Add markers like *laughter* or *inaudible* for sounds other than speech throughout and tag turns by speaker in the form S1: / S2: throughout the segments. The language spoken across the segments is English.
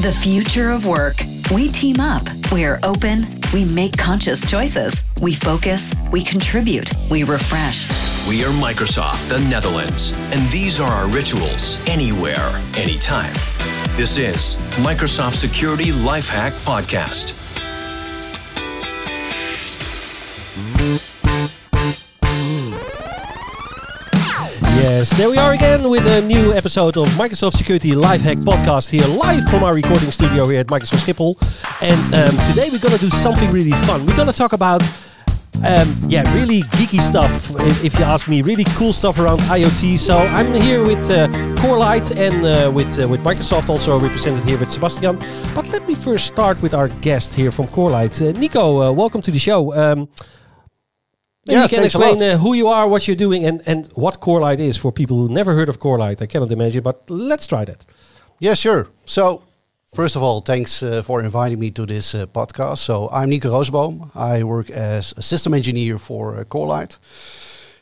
S1: The future of work. We team up. We are open. We make conscious choices. We focus. We contribute. We refresh.
S2: We are Microsoft, the Netherlands, and these are our rituals anywhere, anytime. This is Microsoft Security Lifehack Podcast.
S3: Yes, there we are again with a new episode of Microsoft Security Lifehack Podcast here live from our recording studio here at Microsoft Schiphol. And um, today we're going to do something really fun. We're going to talk about, um, yeah, really geeky stuff, if, if, you ask me, really cool stuff around IoT. So I'm here with uh, Corelight and uh, with, uh, with Microsoft also represented here with Sebastiaan. But let me first start with our guest here from Corelight. Uh, Nico, uh, welcome to the show. Um, Maybe yeah, you can explain uh, who you are, what you're doing, and, and what Corelight is for people who never heard of Corelight. I cannot imagine, but let's try that.
S4: Yeah, sure. So, first of all, thanks uh, for inviting me to this uh, podcast. So, I'm Nico Roosenboom. I work as a system engineer for uh, Corelight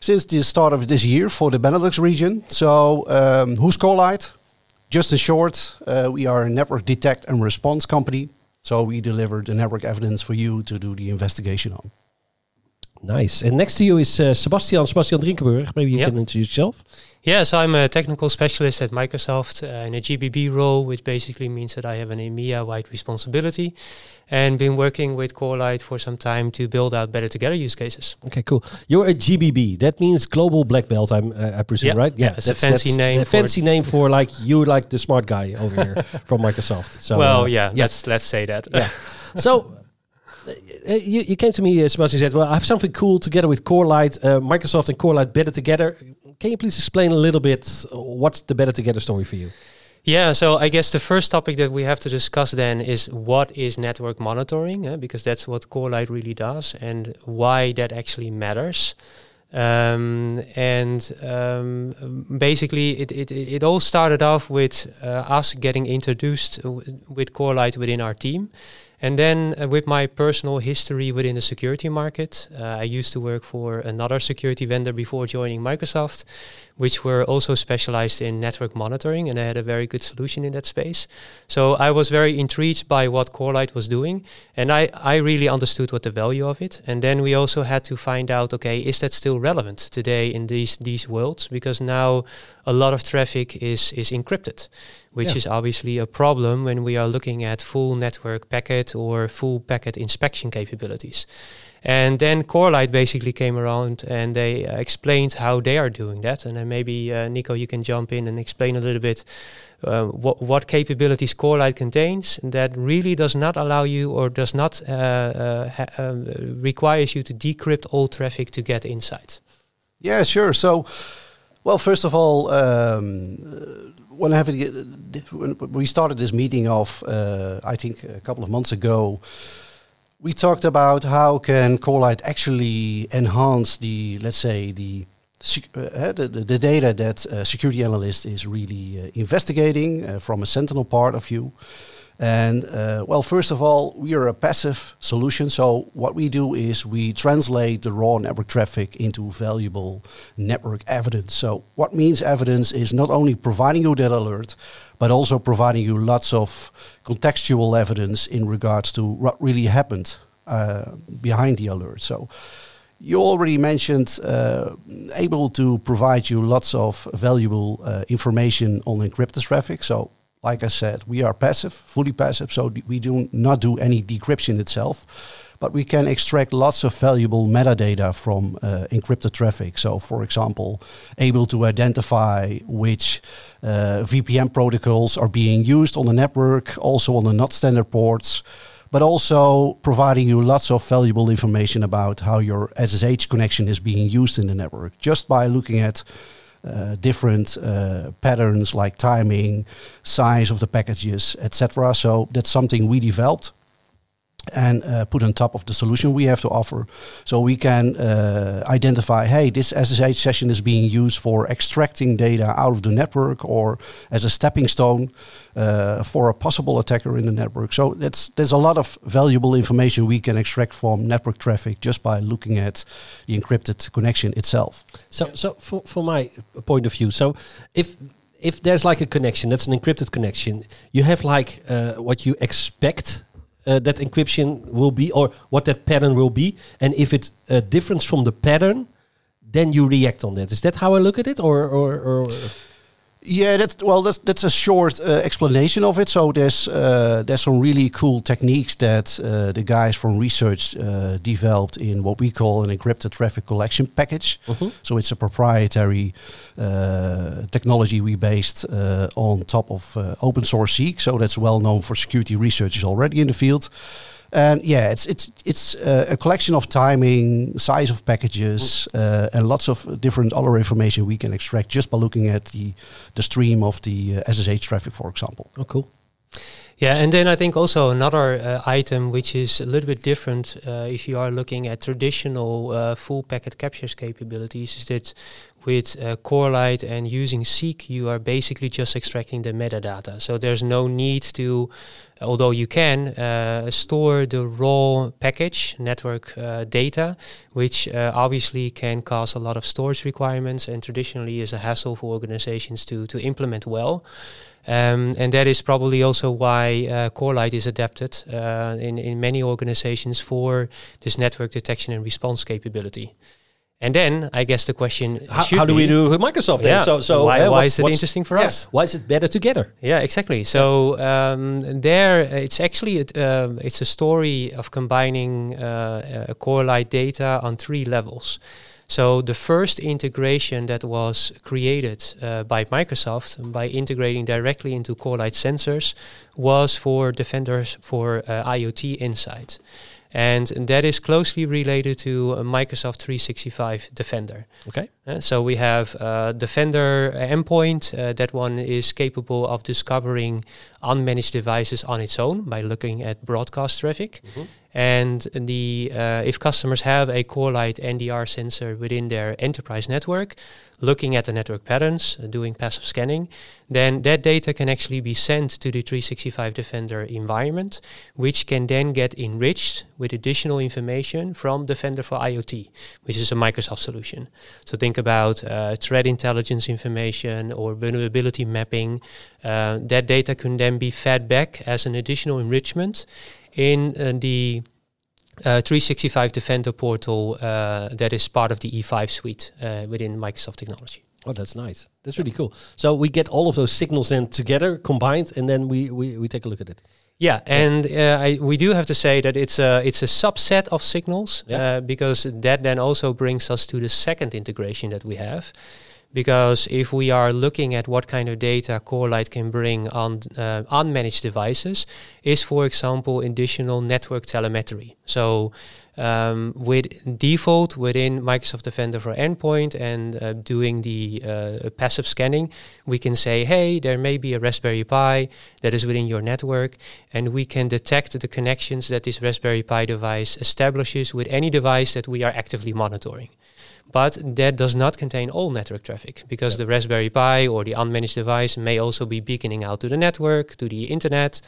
S4: since the start of this year for the Benelux region. So, um, who's Corelight? Just in short, uh, we are a network detect and response company. So, we deliver the network evidence for you to do the investigation on.
S3: Nice. And next to you is uh, Sebastiaan, Sebastiaan Drinkenburg. Maybe you yep. can introduce yourself.
S5: Yes, I'm a technical specialist at Microsoft uh, in a GBB role, which basically means that I have an EMEA-wide responsibility and been working with Corelight for some time to build out better together use cases.
S3: Okay, cool. You're a GBB. That means Global Black Belt, I'm, uh, I presume, right?
S5: Yeah, it's that's, a fancy name.
S3: A fancy name for like you, like the smart guy over here *laughs* from Microsoft.
S5: So well, uh, yeah, yeah, let's let's say that.
S3: Yeah. *laughs* so you, you came to me, uh, Sebastiaan, said, well, I have something cool together with Corelight, uh, Microsoft and Corelight better together. Can you please explain a little bit uh, what's the better together story for you?
S5: Yeah, so I guess the first topic that we have to discuss then is what is network monitoring, eh? because that's what Corelight really does and why that actually matters. Um, and um, basically, it, it, it all started off with uh, us getting introduced with Corelight within our team. And then, uh, with my personal history within the security market, uh, I used to work for another security vendor before joining Microsoft, which were also specialized in network monitoring, and they had a very good solution in that space. So I was very intrigued by what Corelight was doing, and I, I really understood what the value of it. And then we also had to find out, okay, is that still relevant today in these these worlds? Because now a lot of traffic is is encrypted which yeah. is obviously a problem when we are looking at full network packet or full packet inspection capabilities. And then Corelight basically came around and they uh, explained how they are doing that. And then maybe uh, Nico, you can jump in and explain a little bit uh, what what capabilities Corelight contains that really does not allow you or does not uh, uh, um, requires you to decrypt all traffic to get insight.
S4: Yeah, sure. So, well, first of all. Um, when, having, when we started this meeting off, uh, I think a couple of months ago, we talked about how can Corelight actually enhance the, let's say, the uh, the, the, data that a security analyst is really uh, investigating uh, from a Sentinel part of view. And uh, well, first of all, we are a passive solution. So what we do is we translate the raw network traffic into valuable network evidence. So what means evidence is not only providing you that alert, but also providing you lots of contextual evidence in regards to what really happened uh, behind the alert. So you already mentioned uh, able to provide you lots of valuable uh, information on encrypted traffic. So like I said, we are passive, fully passive, so we do not do any decryption itself, but we can extract lots of valuable metadata from uh, encrypted traffic. So, for example, able to identify which uh, VPN protocols are being used on the network, also on the not standard ports. But also providing you lots of valuable information about how your SSH connection is being used in the network just by looking at uh, different uh, patterns like timing, size of the packages, etc. So that's something we developed and uh, put on top of the solution we have to offer. So we can uh, identify, hey, this SSH session is being used for extracting data out of the network or as a stepping stone uh, for a possible attacker in the network. So that's there's a lot of valuable information we can extract from network traffic just by looking at the encrypted connection itself.
S3: So, so for, for my point of view, so if if there's like a connection, that's an encrypted connection, you have like uh, what you expect uh, that encryption will be, or what that pattern will be, and if it's a difference from the pattern, then you react on that. Is that how I look at it, or or? or
S4: yeah, that's well. That's that's a short uh, explanation of it. So there's uh, there's some really cool techniques that uh, the guys from research uh, developed in what we call an encrypted traffic collection package.
S3: Mhm.
S4: So it's a proprietary uh, technology we based uh, on top of uh, open source Zeek. So that's well known for security researchers already in the field. And yeah, it's it's it's uh, a collection of timing, size of packages, uh, and lots of different other information we can extract just by looking at the the stream of the uh, SSH traffic, for example.
S3: oh, cool.
S5: Yeah, and then I think also another uh, item which is a little bit different uh, if you are looking at traditional uh, full packet captures capabilities is that with uh, Corelight and using Zeek, you are basically just extracting the metadata. So there's no need to, although you can, uh, store the raw package network uh, data, which uh, obviously can cause a lot of storage requirements and traditionally is a hassle for organizations to, to implement well. Um, and that is probably also why uh, Corelight is adapted uh, in, in many organizations for this network detection and response capability. And then I guess the question
S3: How,
S5: should
S3: how do we do with Microsoft then?
S5: Yeah.
S3: So, so
S5: Why-
S3: uh,
S5: why is it interesting for
S3: yeah,
S5: us?
S3: Why is it better together?
S5: Yeah, exactly. So um, there, uh, it's actually it, um, it's a story of combining uh, uh, Corelight data on three levels. So the first integration that was created uh, by Microsoft by integrating directly into Corelight sensors was for Defenders for uh, IoT Insight. And that is closely related to a Microsoft 365 Defender.
S3: Okay.
S5: Uh, so we have uh, Defender endpoint. Uh, that one is capable of discovering unmanaged devices on its own by looking at broadcast traffic. And the uh, if customers have a Corelight NDR sensor within their enterprise network, looking at the network patterns, uh, doing passive scanning, then that data can actually be sent to the 365 Defender environment, which can then get enriched with additional information from Defender for IoT, which is a Microsoft solution. So think about uh, threat intelligence information or vulnerability mapping. Uh, that data can then be fed back as an additional enrichment in uh, the uh, 365 Defender portal uh, that is part of the E5 suite uh, within Microsoft technology.
S3: Oh, that's nice. That's really cool. So we get all of those signals then together, combined, and then we, we, we take a look at it.
S5: Yeah, and uh, I, we do have to say that it's a it's a subset of signals
S3: Yeah.
S5: uh, because that then also brings us to the second integration that we have. Because if we are looking at what kind of data Corelight can bring on uh, unmanaged devices, is for example additional network telemetry. So um, with default within Microsoft Defender for Endpoint and uh, doing the uh, passive scanning, we can say, hey, there may be a Raspberry Pi that is within your network, and we can detect the connections that this Raspberry Pi device establishes with any device that we are actively monitoring. But that does not contain all network traffic because the Raspberry Pi or the unmanaged device may also be beaconing out to the network, to the internet,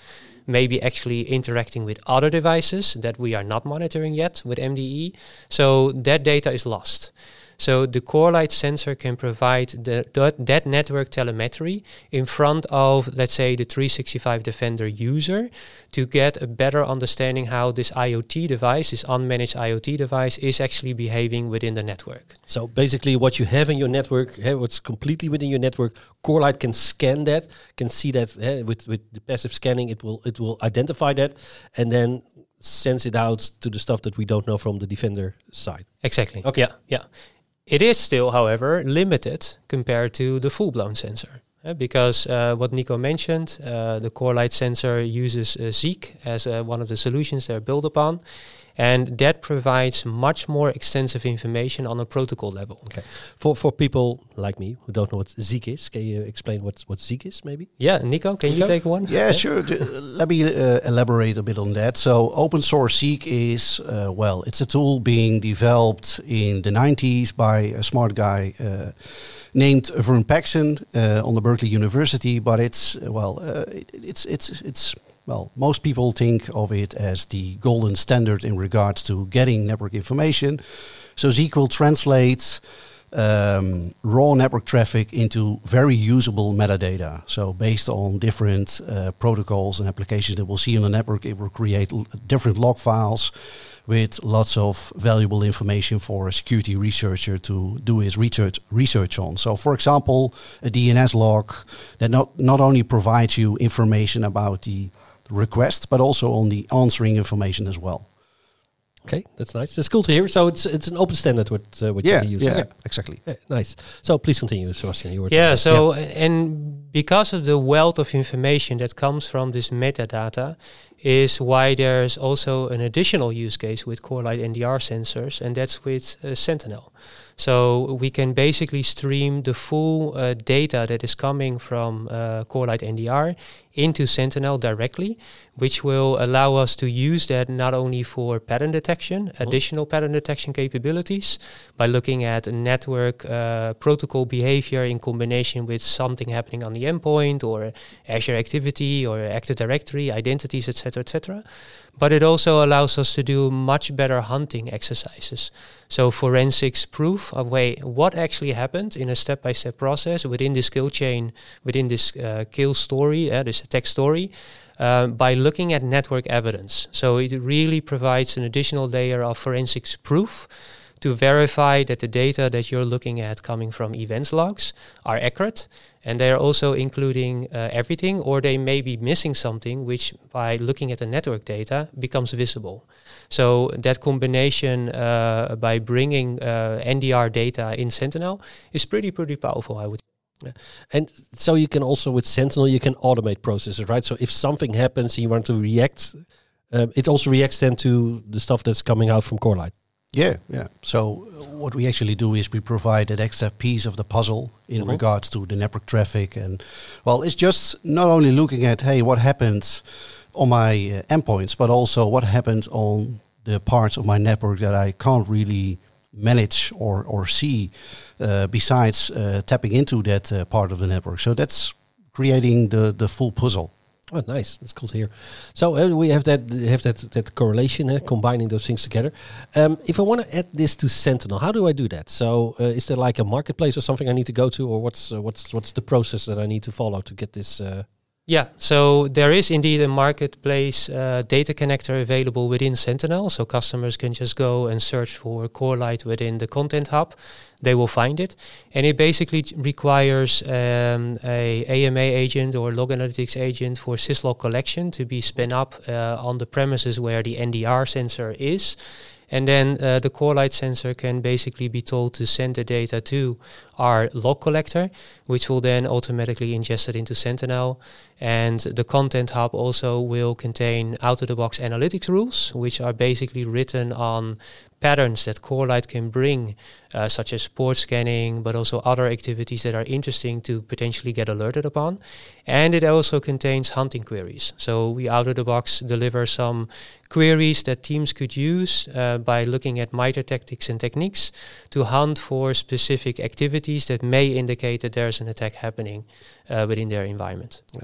S5: maybe actually interacting with other devices that we are not monitoring yet with MDE. So that data is lost. So the Corelight sensor can provide the, that, that network telemetry in front of, let's say, the 365 Defender user to get a better understanding how this IoT device, this unmanaged IoT device, is actually behaving within the network.
S3: So basically, what you have in your network, eh, what's completely within your network, Corelight can scan that, can see that eh, with with the passive scanning, it will it will identify that, and then sends it out to the stuff that we don't know from the Defender side.
S5: Exactly.
S3: Okay.
S5: Yeah, yeah. It is still, however, limited compared to the full-blown sensor. uh, because uh, what Nico mentioned, uh, the Corelight sensor uses uh, Zeek as uh, one of the solutions they're built upon. And that provides much more extensive information on a protocol level.
S3: Okay. For for people like me who don't know what Zeek is, can you explain what what Zeek is, maybe?
S5: Yeah, Nico, can you take one?
S4: Yeah, sure. Let me uh, elaborate a bit on that. So, open source Zeek is, uh, well, it's a tool being developed in the 90s by a smart guy uh, named Vern Paxson uh, on the Berkeley University. But it's, uh, well, uh, it, it's, it's, it's, well, most people think of it as the golden standard in regards to getting network information. So, Zeek will translate um, raw network traffic into very usable metadata. So based on different uh, protocols and applications that we'll see on the network, it will create different log files with lots of valuable information for a security researcher to do his research research on. So for example, a DNS log that not, not only provides you information about the request, but also on the answering information as well.
S3: Okay, that's nice. That's cool to hear. So it's it's an open standard what uh, what
S4: yeah,
S3: you can use.
S4: Yeah,
S3: okay.
S4: exactly.
S3: Yeah, nice. So please continue, Sebastiaan. You were
S5: yeah.
S3: talking.
S5: So and because of the wealth of information that comes from this metadata, is why there's also an additional use case with Corelight NDR sensors, and that's with uh, Sentinel. So we can basically stream the full uh, data that is coming from uh, Corelight NDR into Sentinel directly, which will allow us to use that not only for pattern detection, mm-hmm. additional pattern detection capabilities, by looking at network uh, protocol behavior in combination with something happening on the endpoint or Azure activity or Active Directory, identities, etc., etc but it also allows us to do much better hunting exercises. So forensics proof of way what actually happened in a step-by-step process within this kill chain, within this uh, kill story, uh, this attack story, uh, by looking at network evidence. So it really provides an additional layer of forensics proof to verify that the data that you're looking at coming from events logs are accurate and they're also including uh, everything or they may be missing something which by looking at the network data becomes visible so that combination uh, by bringing uh, ndr data in sentinel is pretty pretty powerful i would.
S3: And so you can also with Sentinel you can automate processes, right? So if something happens and you want to react, um, it also reacts then to the stuff that's coming out from Corelight.
S4: Yeah, yeah. So what we actually do is we provide that extra piece of the puzzle in mm-hmm. regards to the network traffic, and well, it's just not only looking at hey, what happens on my uh, endpoints, but also what happens on the parts of my network that I can't really manage or or see, uh, besides uh, tapping into that uh, part of the network. So that's creating the the full puzzle.
S3: Oh, nice. That's cool to hear. So uh, we have that have that that correlation, uh, combining those things together. Um, if I want to add this to Sentinel, how do I do that? So uh, is there like a marketplace or something I need to go to, or what's what's what's the process that I need to follow to get this?
S5: Yeah, so there is indeed a marketplace uh, data connector available within Sentinel. So customers can just go and search for Corelight within the Content Hub. They will find it, and it basically requires um, a AMA agent or log analytics agent for syslog collection to be spun up uh, on the premises where the NDR sensor is. And then uh, the Corelight sensor can basically be told to send the data to our log collector, which will then automatically ingest it into Sentinel. And the Content Hub also will contain out-of-the-box analytics rules, which are basically written on patterns that Corelight can bring, uh, such as port scanning, but also other activities that are interesting to potentially get alerted upon. And it also contains hunting queries. So we out of the box deliver some queries that teams could use uh, by looking at MITRE tactics and techniques to hunt for specific activities that may indicate that there's an attack happening uh, within their environment.
S3: Yeah.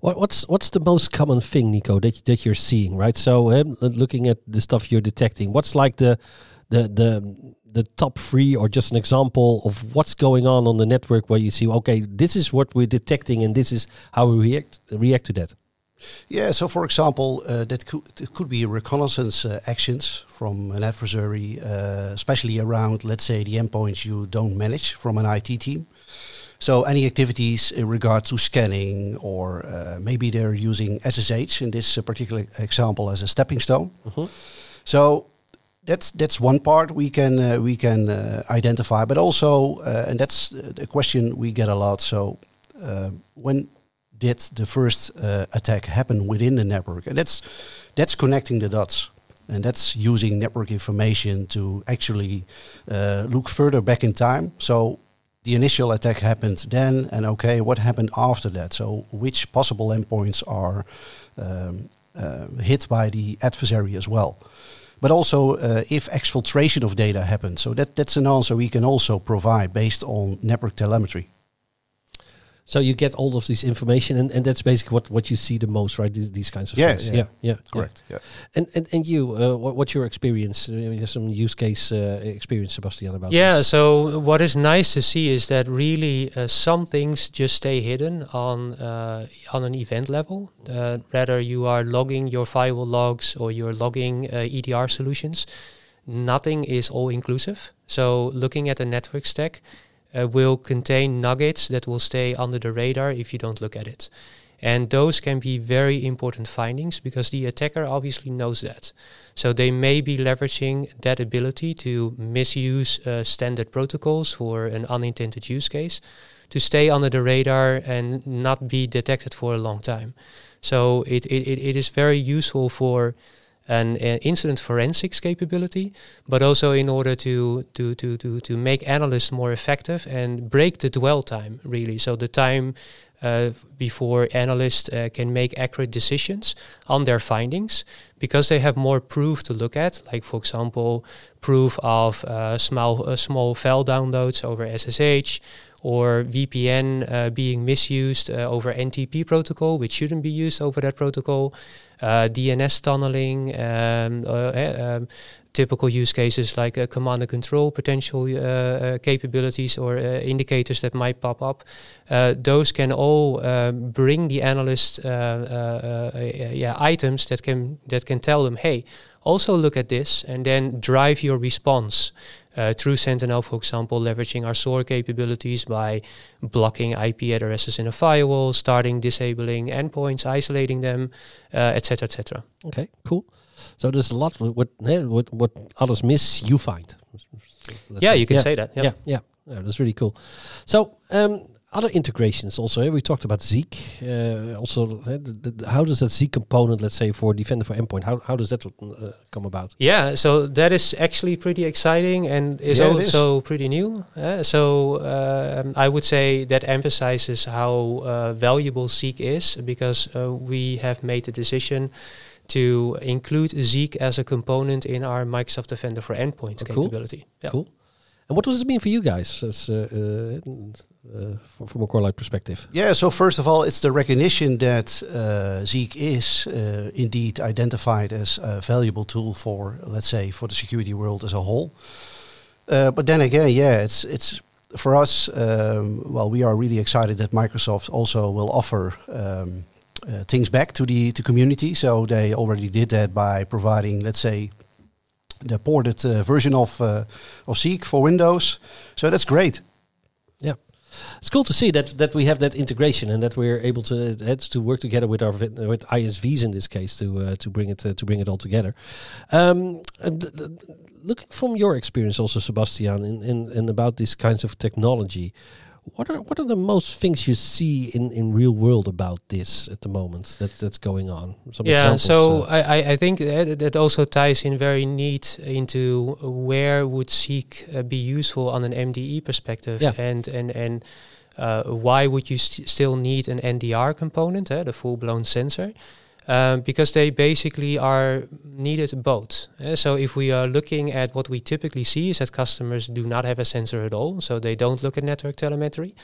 S3: What, what's what's the most common thing, Nico, that that you're seeing, right? So, um, looking at the stuff you're detecting, what's like the the the the top three, or just an example of what's going on on the network where you see, okay, this is what we're detecting, and this is how we react react to that.
S4: Yeah, so for example, uh, that could, could be reconnaissance uh, actions from an adversary, uh, especially around, let's say, the endpoints you don't manage from an IT team. So any activities in regard to scanning, or uh, maybe they're using SSH in this uh, particular example as a stepping stone. Mm-hmm. So that's that's one part we can uh, we can uh, identify, but also, uh, and that's a question we get a lot. So uh, when did the first attack happen within the network? And that's that's connecting the dots and that's using network information to actually uh, look further back in time. So the initial attack happened then, and okay, what happened after that? So, which possible endpoints are um, uh, hit by the adversary as well? But also, uh, if exfiltration of data happened, so that that's an answer we can also provide based on network telemetry.
S3: So you get all of this information, and, and that's basically what, what you see the most, right? These, these kinds of
S4: Yeah,
S3: things.
S4: yeah.
S3: yeah, yeah,
S4: Correct. Yeah.
S3: And and and you, uh, what, what's your experience? Uh, you have some use case uh, experience, Sebastiaan, about
S5: Yeah,
S3: this.
S5: so what is nice to see is that really uh, some things just stay hidden on uh, on an event level. Uh, whether you are logging your firewall logs or you're logging uh, EDR solutions, nothing is all inclusive. So looking at the network stack uh, will contain nuggets that will stay under the radar if you don't look at it. And those can be very important findings because the attacker obviously knows that. So they may be leveraging that ability to misuse uh, standard protocols for an unintended use case to stay under the radar and not be detected for a long time. So it, it, it it is very useful for an incident forensics capability, but also in order to, to, to, to, to make analysts more effective and break the dwell time, really. So the time uh, before analysts uh, can make accurate decisions on their findings because they have more proof to look at, like, for example, proof of uh, small, uh, small file downloads over SSH or VPN uh, being misused uh, over NTP protocol, which shouldn't be used over that protocol, uh, DNS tunneling, um, uh, eh, um, typical use cases like uh, command and control potential uh, capabilities or indicators that might pop up. Those can all um, bring the analyst yeah, items that can that can tell them, hey, also look at this, and then drive your response uh, through Sentinel, for example, leveraging our SOAR capabilities by blocking IP addresses in a firewall, starting disabling endpoints, isolating them, uh, etc., etc.
S3: Okay, cool. So there's a lot what what, what, what others miss, you find. Let's
S5: Yeah,
S3: say.
S5: you can say that.
S3: Yeah,
S5: Yeah.
S3: yeah, yeah, that's really cool. So um, other integrations also. eh, We talked about Zeek. Uh, also, eh, the, the, how does that Zeek component, let's say, for Defender for Endpoint, how how does that uh, come about?
S5: Yeah, so that is actually pretty exciting and is
S4: Yeah, it is.
S5: also pretty new. Uh, so um, I would say that emphasizes how uh, valuable Zeek is because uh, we have made the decision to include Zeek as a component in our Microsoft Defender for Endpoint
S3: Oh, cool.
S5: capability. Yeah.
S3: Cool. And what does it mean for you guys, as, uh, uh, from, from a Corelight perspective?
S4: Yeah, so first of all, it's the recognition that uh, Zeek is uh, indeed identified as a valuable tool for, let's say, for the security world as a whole. Uh, but then again, yeah, it's it's for us. Um, well, we are really excited that Microsoft also will offer um, uh, things back to the to community. So they already did that by providing, let's say, the ported uh, version of uh, of Zeek for Windows. So that's great.
S3: It's cool to see that that we have that integration and that we're able to uh, to work together with our with ISVs in this case to uh, to bring it uh, to bring it all together. Um, looking from your experience, also Sebastiaan, in, in, in about these kinds of technology, what are what are the most things you see in, in real world about this at the moment that that's going on? Some
S5: yeah,
S3: examples,
S5: so
S3: uh,
S5: I, I- think that, that also ties in very neat into where would Zeek uh, be useful on an MDE perspective,
S3: Yeah.
S5: and and and uh, why would you st- still need an NDR component, eh, the full-blown sensor? Um, because they basically are needed both. eh. so if we are looking at what we typically see is that customers do not have a sensor at all, so they don't look at network telemetry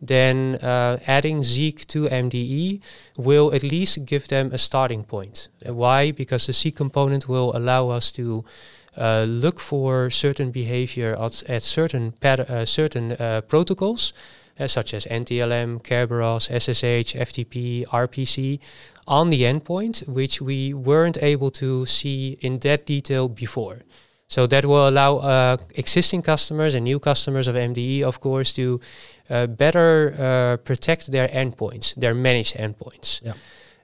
S5: then uh, adding Zeek to MDE will at least give them a starting point. Uh, Why? Because the Zeek component will allow us to uh, look for certain behavior at, at certain uh, certain uh, protocols, uh, such as NTLM, Kerberos, SSH, FTP, RPC, on the endpoint, which we weren't able to see in that detail before. So that will allow uh, existing customers and new customers of MDE, of course, to uh, better uh, protect their endpoints, their managed endpoints.
S3: Yeah.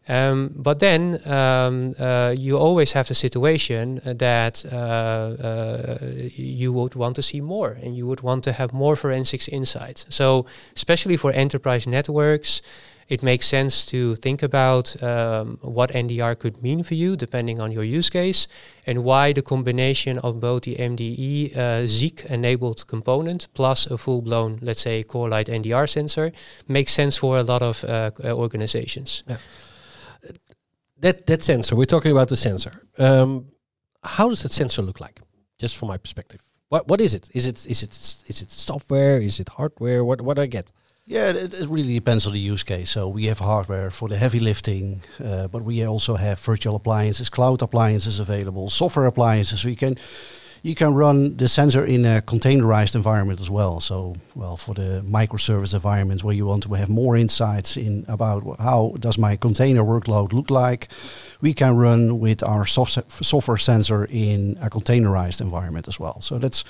S5: Um, but then um, uh, you always have the situation that uh, uh, you would want to see more and you would want to have more forensics insights. So, especially for enterprise networks, it makes sense to think about um, what NDR could mean for you depending on your use case and why the combination of both the MDE uh, Zeek enabled component plus a full blown, let's say, Corelight NDR sensor makes sense for a lot of uh, uh, organizations.
S3: that that sensor. We're talking about the sensor. Um, how does that sensor look like? Just from my perspective, what what is it? Is it is it is it software? Is it hardware? What what do I get?
S4: Yeah, it, it, really depends on the use case. So we have hardware for the heavy lifting, uh, but we also have virtual appliances, cloud appliances available, software appliances. So you can you can run the sensor in a containerized environment as well. So, well, for the microservice environments where you want to have more insights in about how does my container workload look like, we can run with our software sensor in a containerized environment as well. So that's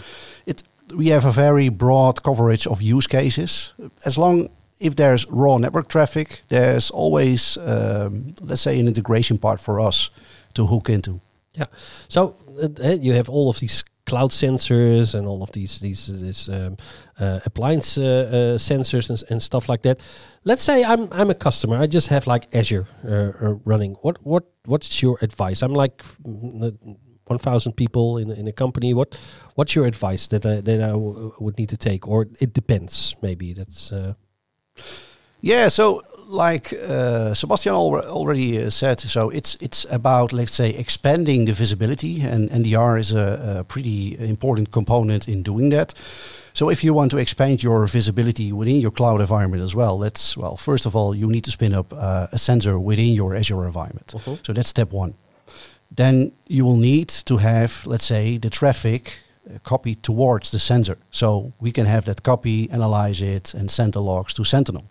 S4: it. We have a very broad coverage of use cases. As long if there's raw network traffic, there's always, um, let's say, an integration part for us to hook into.
S3: Yeah. So uh, you have all of these cloud sensors and all of these these these um, uh, appliance uh, uh, sensors and, and, stuff like that. Let's say I'm I'm a customer. I just have like Azure uh, uh, running. What what what's your advice? I'm like mm, one thousand people in in a company. What what's your advice that I, that I would need to take? Or it depends. Maybe that's.
S4: Yeah, so like uh, Sebastiaan al already uh, said, so it's it's about let's say expanding the visibility, and NDR is a, a, pretty important component in doing that. So if you want to expand your visibility within your cloud environment as well, let's well first of all you need to spin up uh, a sensor within your Azure environment. -huh. So that's step one. Then you will need to have let's say the traffic uh, copy towards the sensor, so we can have that copy, analyze it, and send the logs to Sentinel.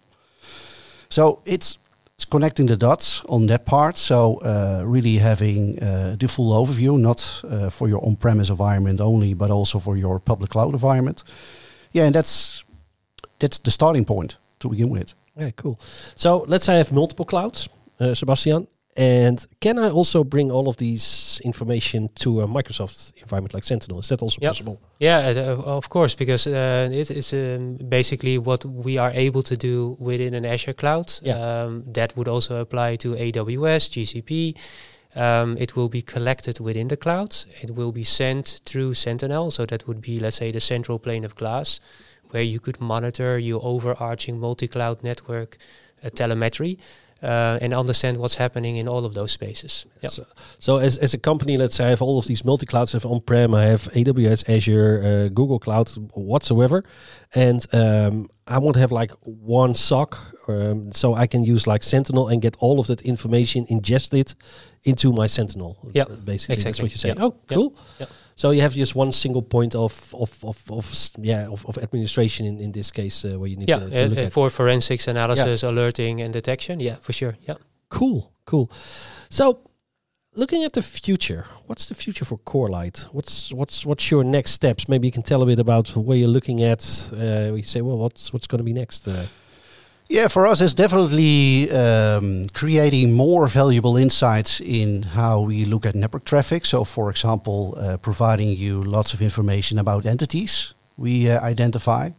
S4: So it's it's connecting the dots on that part. So uh, really having uh, the full overview, not uh, for your on-premise environment only, but also for your public cloud environment. Yeah, and that's that's the starting point to begin with.
S3: Yeah, cool. So let's say I have multiple clouds, uh, Sebastiaan. And can I also bring all of these information to a Microsoft environment like Sentinel? Is that also yep. possible?
S5: Yeah, uh, of course, because uh, it is um, basically what we are able to do within an Azure cloud. Yeah. Um, that would also apply to AWS, GCP. Um, it will be collected within the cloud. It will be sent through Sentinel. So that would be, let's say, the central plane of glass, where you could monitor your overarching multi-cloud network uh, telemetry uh, and understand what's happening in all of those spaces.
S3: Yep. So, so, as, as a company, let's say I have all of these multi clouds. I have on prem, I have AWS, Azure, uh, Google Cloud, whatsoever, and um, I want to have like one SOC, um, so I can use like Sentinel and get all of that information ingested into my Sentinel.
S5: Yeah,
S3: basically,
S5: exactly.
S3: that's what you're saying.
S5: Yep.
S3: Oh, cool. Yep. So you have just one single point of of of, of yeah of, of administration in, in this case uh, where you need
S5: yeah,
S3: to, to look
S5: uh,
S3: at
S5: for forensics analysis, yeah. alerting, and detection. Yeah, for sure. Yeah.
S3: Cool, cool. So looking at the future, what's the future for Corelight? What's what's what's your next steps? Maybe you can tell a bit about where you're looking at. Uh, we say, well, what's what's going to be next?
S4: Yeah, for us, it's definitely um, creating more valuable insights in how we look at network traffic. So, for example, uh, providing you lots of information about entities we uh, identify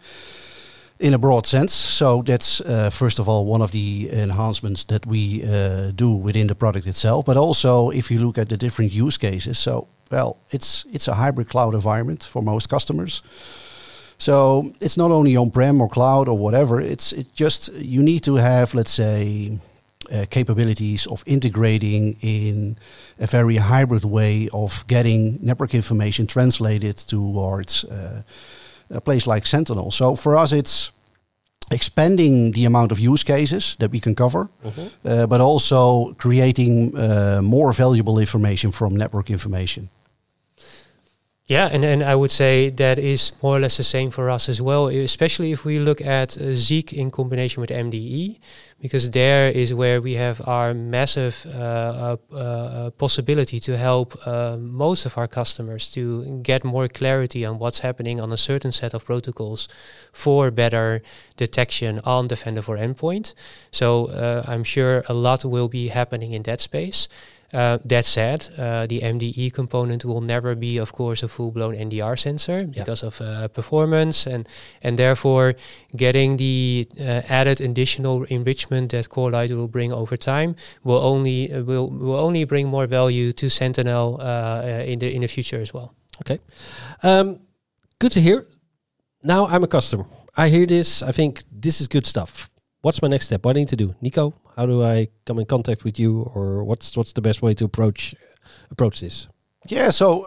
S4: in a broad sense. So, that's uh, first of all one of the enhancements that we uh, do within the product itself. But also, if you look at the different use cases, so well, it's it's a hybrid cloud environment for most customers. So it's not only on-prem or cloud or whatever. It's it just you need to have, let's say, uh, capabilities of integrating in a very hybrid way of getting network information translated towards uh, a place like Sentinel. So for us, it's expanding the amount of use cases that we can cover, mm-hmm. uh, but also creating uh, more valuable information from network information.
S5: Yeah, and, and I would say that is more or less the same for us as well, especially if we look at uh, Zeek in combination with MDE, because there is where we have our massive uh, uh, uh, possibility to help uh, most of our customers to get more clarity on what's happening on a certain set of protocols for better detection on Defender for Endpoint. So uh, I'm sure a lot will be happening in that space. Uh, that said, uh, the MDE component will never be, of course, a full-blown NDR sensor because of uh, performance, and and therefore getting the uh, added additional enrichment that Corelight will bring over time will only uh, will will only bring more value to Sentinel uh, in the in the future as well.
S3: Okay, um, good to hear. Now I'm a customer. I hear this. I think this is good stuff. What's my next step? What do I need to do, Nico? How do I come in contact with you, or what's what's the best way to approach approach this?
S4: Yeah, so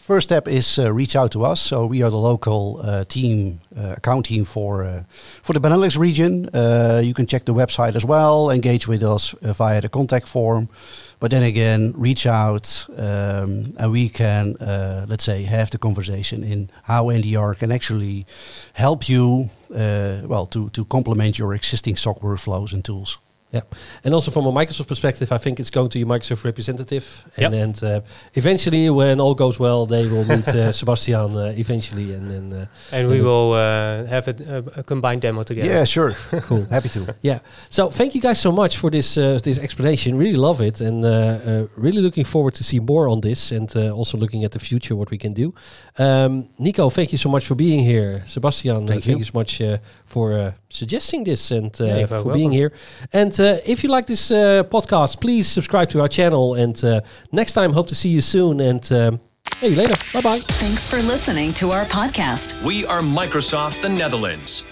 S4: first step is uh, reach out to us. So we are the local uh, team, uh, account team for uh, for the Benelux region. Uh, you can check the website as well. Engage with us uh, via the contact form. But then again, reach out um, and we can, let's say, have the conversation in how NDR can actually help you, well, to to complement your existing SOC workflows and tools.
S3: Yeah, and also from a Microsoft perspective, I think it's going to your Microsoft representative, and then uh, eventually, when all goes well, they will meet uh, *laughs* Sebastiaan uh, eventually, and then
S5: uh, and we will uh, have a, a, combined demo together.
S4: Yeah, sure, *laughs* cool, *laughs* happy to.
S3: Yeah, so thank you guys so much for this uh, this explanation. Really love it, and really looking forward to see more on this, and also looking at the future what we can do. Um, Nico, thank you so much for being here. Sebastiaan, thank, you. you so much for suggesting this and yeah, for welcome. being here, and. Uh, if you like this uh, podcast, please subscribe to our channel. And uh, next time, hope to see you soon. And um, hey, later. Bye bye.
S1: Thanks for listening to our podcast.
S2: We are Microsoft the Netherlands.